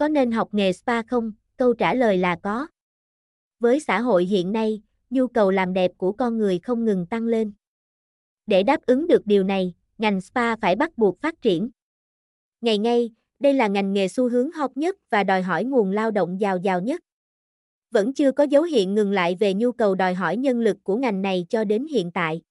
có nên học nghề spa không? Câu trả lời là có. Với xã hội hiện nay, nhu cầu làm đẹp của con người không ngừng tăng lên. Để đáp ứng được điều này, ngành spa phải bắt buộc phát triển. Ngày ngay, đây là ngành nghề xu hướng hot nhất và đòi hỏi nguồn lao động giàu giàu nhất. Vẫn chưa có dấu hiệu ngừng lại về nhu cầu đòi hỏi nhân lực của ngành này cho đến hiện tại.